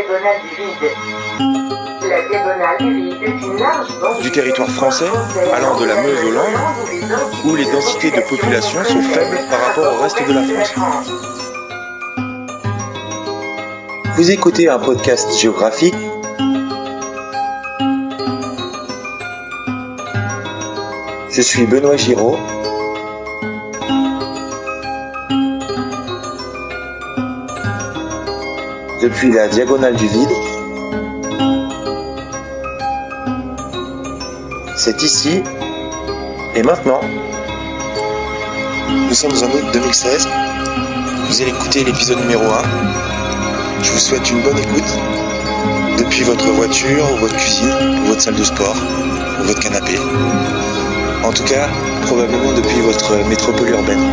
diagonale du vide. La diagonale du vide est une large bande Du territoire français, allant de la Meuse au Land, où les densités de population sont faibles par rapport au reste de la France. Vous écoutez un podcast géographique Je suis Benoît Giraud. Depuis la diagonale du vide. C'est ici et maintenant. Nous sommes en août 2016. Vous allez écouter l'épisode numéro 1. Je vous souhaite une bonne écoute depuis votre voiture, votre cuisine, votre salle de sport, votre canapé. En tout cas, probablement depuis votre métropole urbaine.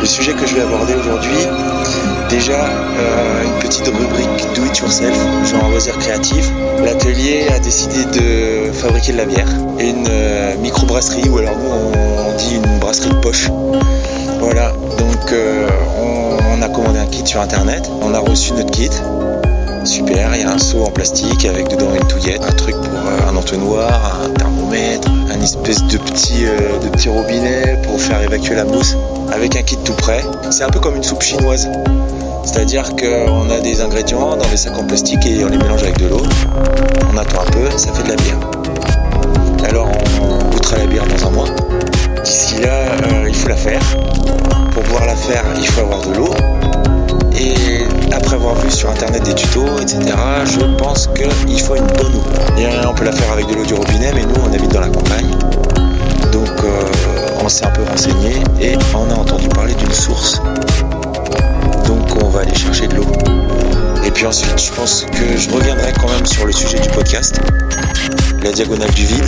Le sujet que je vais aborder aujourd'hui, déjà euh, une petite rubrique do it yourself, genre loisir créatif. L'atelier a décidé de fabriquer de la bière et une euh, micro-brasserie, ou alors nous on, dit une brasserie de poche. Voilà, donc euh, on, on a commandé un kit sur internet, on a reçu notre kit. Super, il y a un seau en plastique avec dedans une touillette, un truc pour euh, un entonnoir, un thermomètre, un espèce de petit, de petit robinet pour faire évacuer la mousse, avec un kit tout prêt. C'est un peu comme une soupe chinoise. C'est-à-dire qu'on a des ingrédients dans des sacs en plastique et on les mélange avec de l'eau. On attend un peu, ça fait de la bière. Alors on goûtera la bière dans un mois. D'ici là, euh, il faut la faire. Pour pouvoir la faire, il faut avoir de l'eau. Et après avoir vu sur internet des tutos, etc., je pense qu'il faut une bonne eau. On peut la faire avec de l'eau du robinet, mais nous on habite dans la campagne. Donc euh, on s'est un peu renseigné et on a entendu parler d'une source. On va aller chercher de l'eau. Et puis ensuite, je pense que je reviendrai quand même sur le sujet du podcast, la diagonale du vide.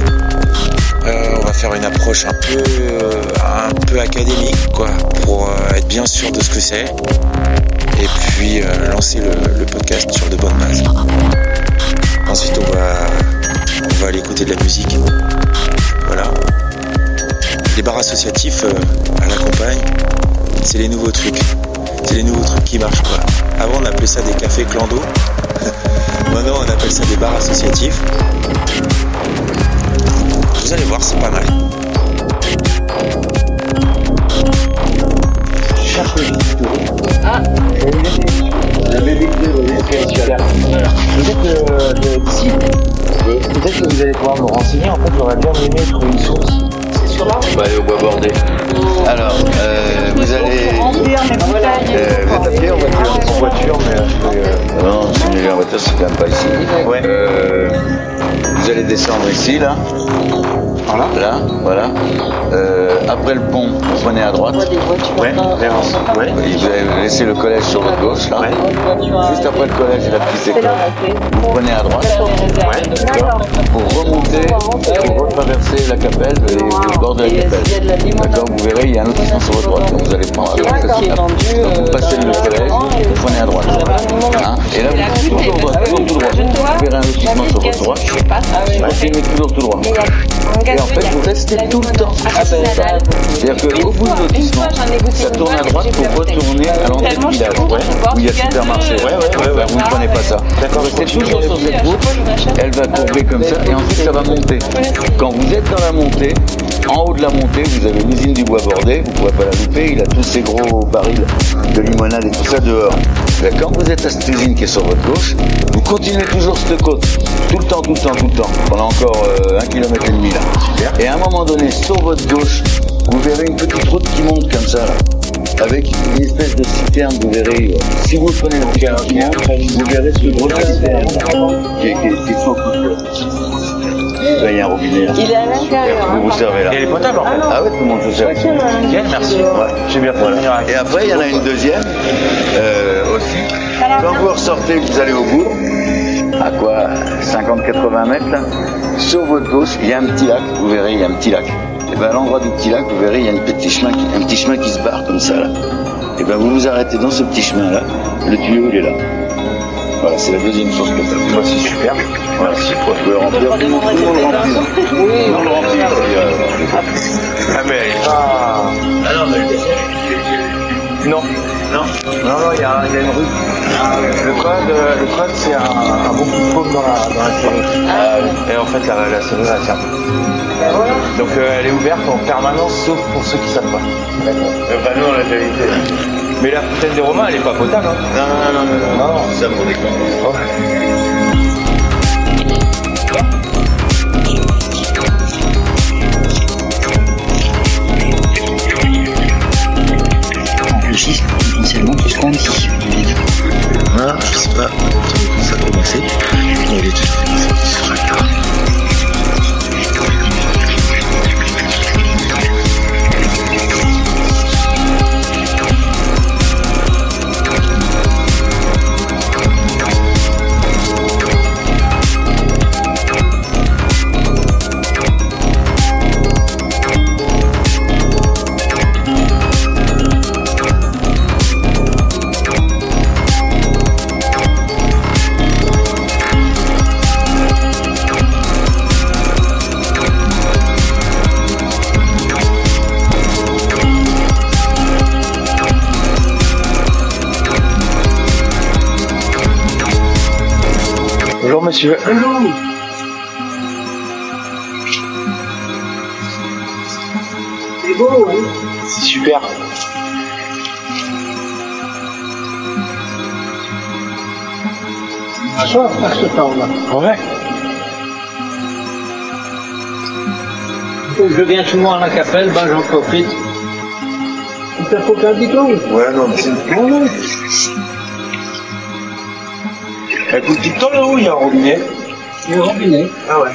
Euh, on va faire une approche un peu, euh, un peu académique, quoi, pour euh, être bien sûr de ce que c'est et puis lancer le, le podcast sur de bonnes bases. Ensuite, on va, on va aller écouter de la musique. Voilà. Les bars associatifs à la campagne, c'est les nouveaux trucs. C'est les nouveaux trucs qui marchent quoi. Avant, on appelait ça des cafés clando. Maintenant, on appelle ça des bars associatifs. Vous allez voir, c'est pas mal. Cherche le Ah, La bébé. Vous êtes euh, d'ici Peut-être que vous allez pouvoir me renseigner. En fait, j'aurais bien aimé trouver une source. Sur la route. On va aller au bois bordé. Alors, euh, vous allez. Euh, vous êtes à pied en voiture En voiture, mais euh, Non, si vous allez en voiture, c'est quand même pas ici. Ouais. Euh, vous allez descendre ici, là. Là, voilà. Euh, après le pont, vous prenez à droite. Ouais, vers- ouais. Et vous allez laisser le collège sur votre gauche, là. Ouais. Juste après le collège, il y a la petite école. Vous prenez à droite. Ouais. Pour remonter, pour retraverser la capelle et le bord de la Et capelle. D'accord, vous verrez, il y a un lotissement sur votre droite. Donc vous allez prendre à droite. Donc vous euh, passez dans le collège, et vous prenez à droite. Hein et là, vous Vous lotissement sur votre. Vous continuez toujours tout droit. Et en fait, vous restez tout le temps à cette table. C'est-à-dire qu'au bout du lotissement, ça tourne à droite pour retourner à l'entrée du village, où il y a supermarché. Ouais, ouais, ouais, ouais, vous ne prenez pas ça. D'accord, restez toujours sur cette route, elle va courber comme ça, et ensuite ça va monter. Quand vous êtes dans la montée, en haut de la montée, vous avez l'usine du bois bordé, vous ne pourrez pas la louper, il a tous ces gros barils de limonade et tout ça dehors. Mais Quand vous êtes à cette usine qui est sur votre gauche, vous continuez toujours cette côte, tout le temps, tout le temps, tout le temps, pendant encore euh, un kilomètre et demi là. Et à un moment donné, sur votre gauche, vous verrez une petite route qui monte comme ça là, avec une espèce de citerne, vous verrez, euh, si vous prenez le cœur, vous verrez ce gros citerne qui est, qui est, qui il y a un robinet. Il est à l'intérieur. Vous vous servez là. Et elle est potable en fait. Ah ouais, tout le monde se sert ici. Nickel, merci. J'ai bien. Voilà. Et après, il y en a une deuxième euh, aussi. Quand vous ressortez, vous allez au bout, à quoi? 50-80 mètres là, sur votre gauche, il y a un petit lac, vous verrez, il y a un petit lac. Et bien à l'endroit du petit lac, vous verrez, il y a un petit chemin qui, un petit chemin qui se barre comme ça là. Et bien vous vous arrêtez dans ce petit chemin là, le tuyau il est là. Voilà, c'est la deuxième source potable. Bah, c'est super. Voilà, si remplir, le monde tout le monde le remplit. Tout le monde le remplit. euh, Ah, mais elle est pas. Ah non, mais Non. Non. Non, non, il y, a il y a une rue. Le code, euh, le code c'est un, un bon coup de paume dans la, dans la série. Et en fait, la, la série elle ferme. Donc euh, elle est ouverte en permanence, sauf pour ceux qui savent pas. L'a déjà évité. Mais la fontaine des Romains, elle est pas potable. Hein. Non, non, non, non, non, Non. Ça Bonjour monsieur. C'est beau, hein C'est super. À soi, par ce temps-là. Ouais. Je viens souvent à la capelle, ben j'en profite. Il faut qu'un dit tout. Ouais, non, mais c'est. Non, non. Elle coule tout le là-haut, il y a un robinet. Le robinet. Ah ouais.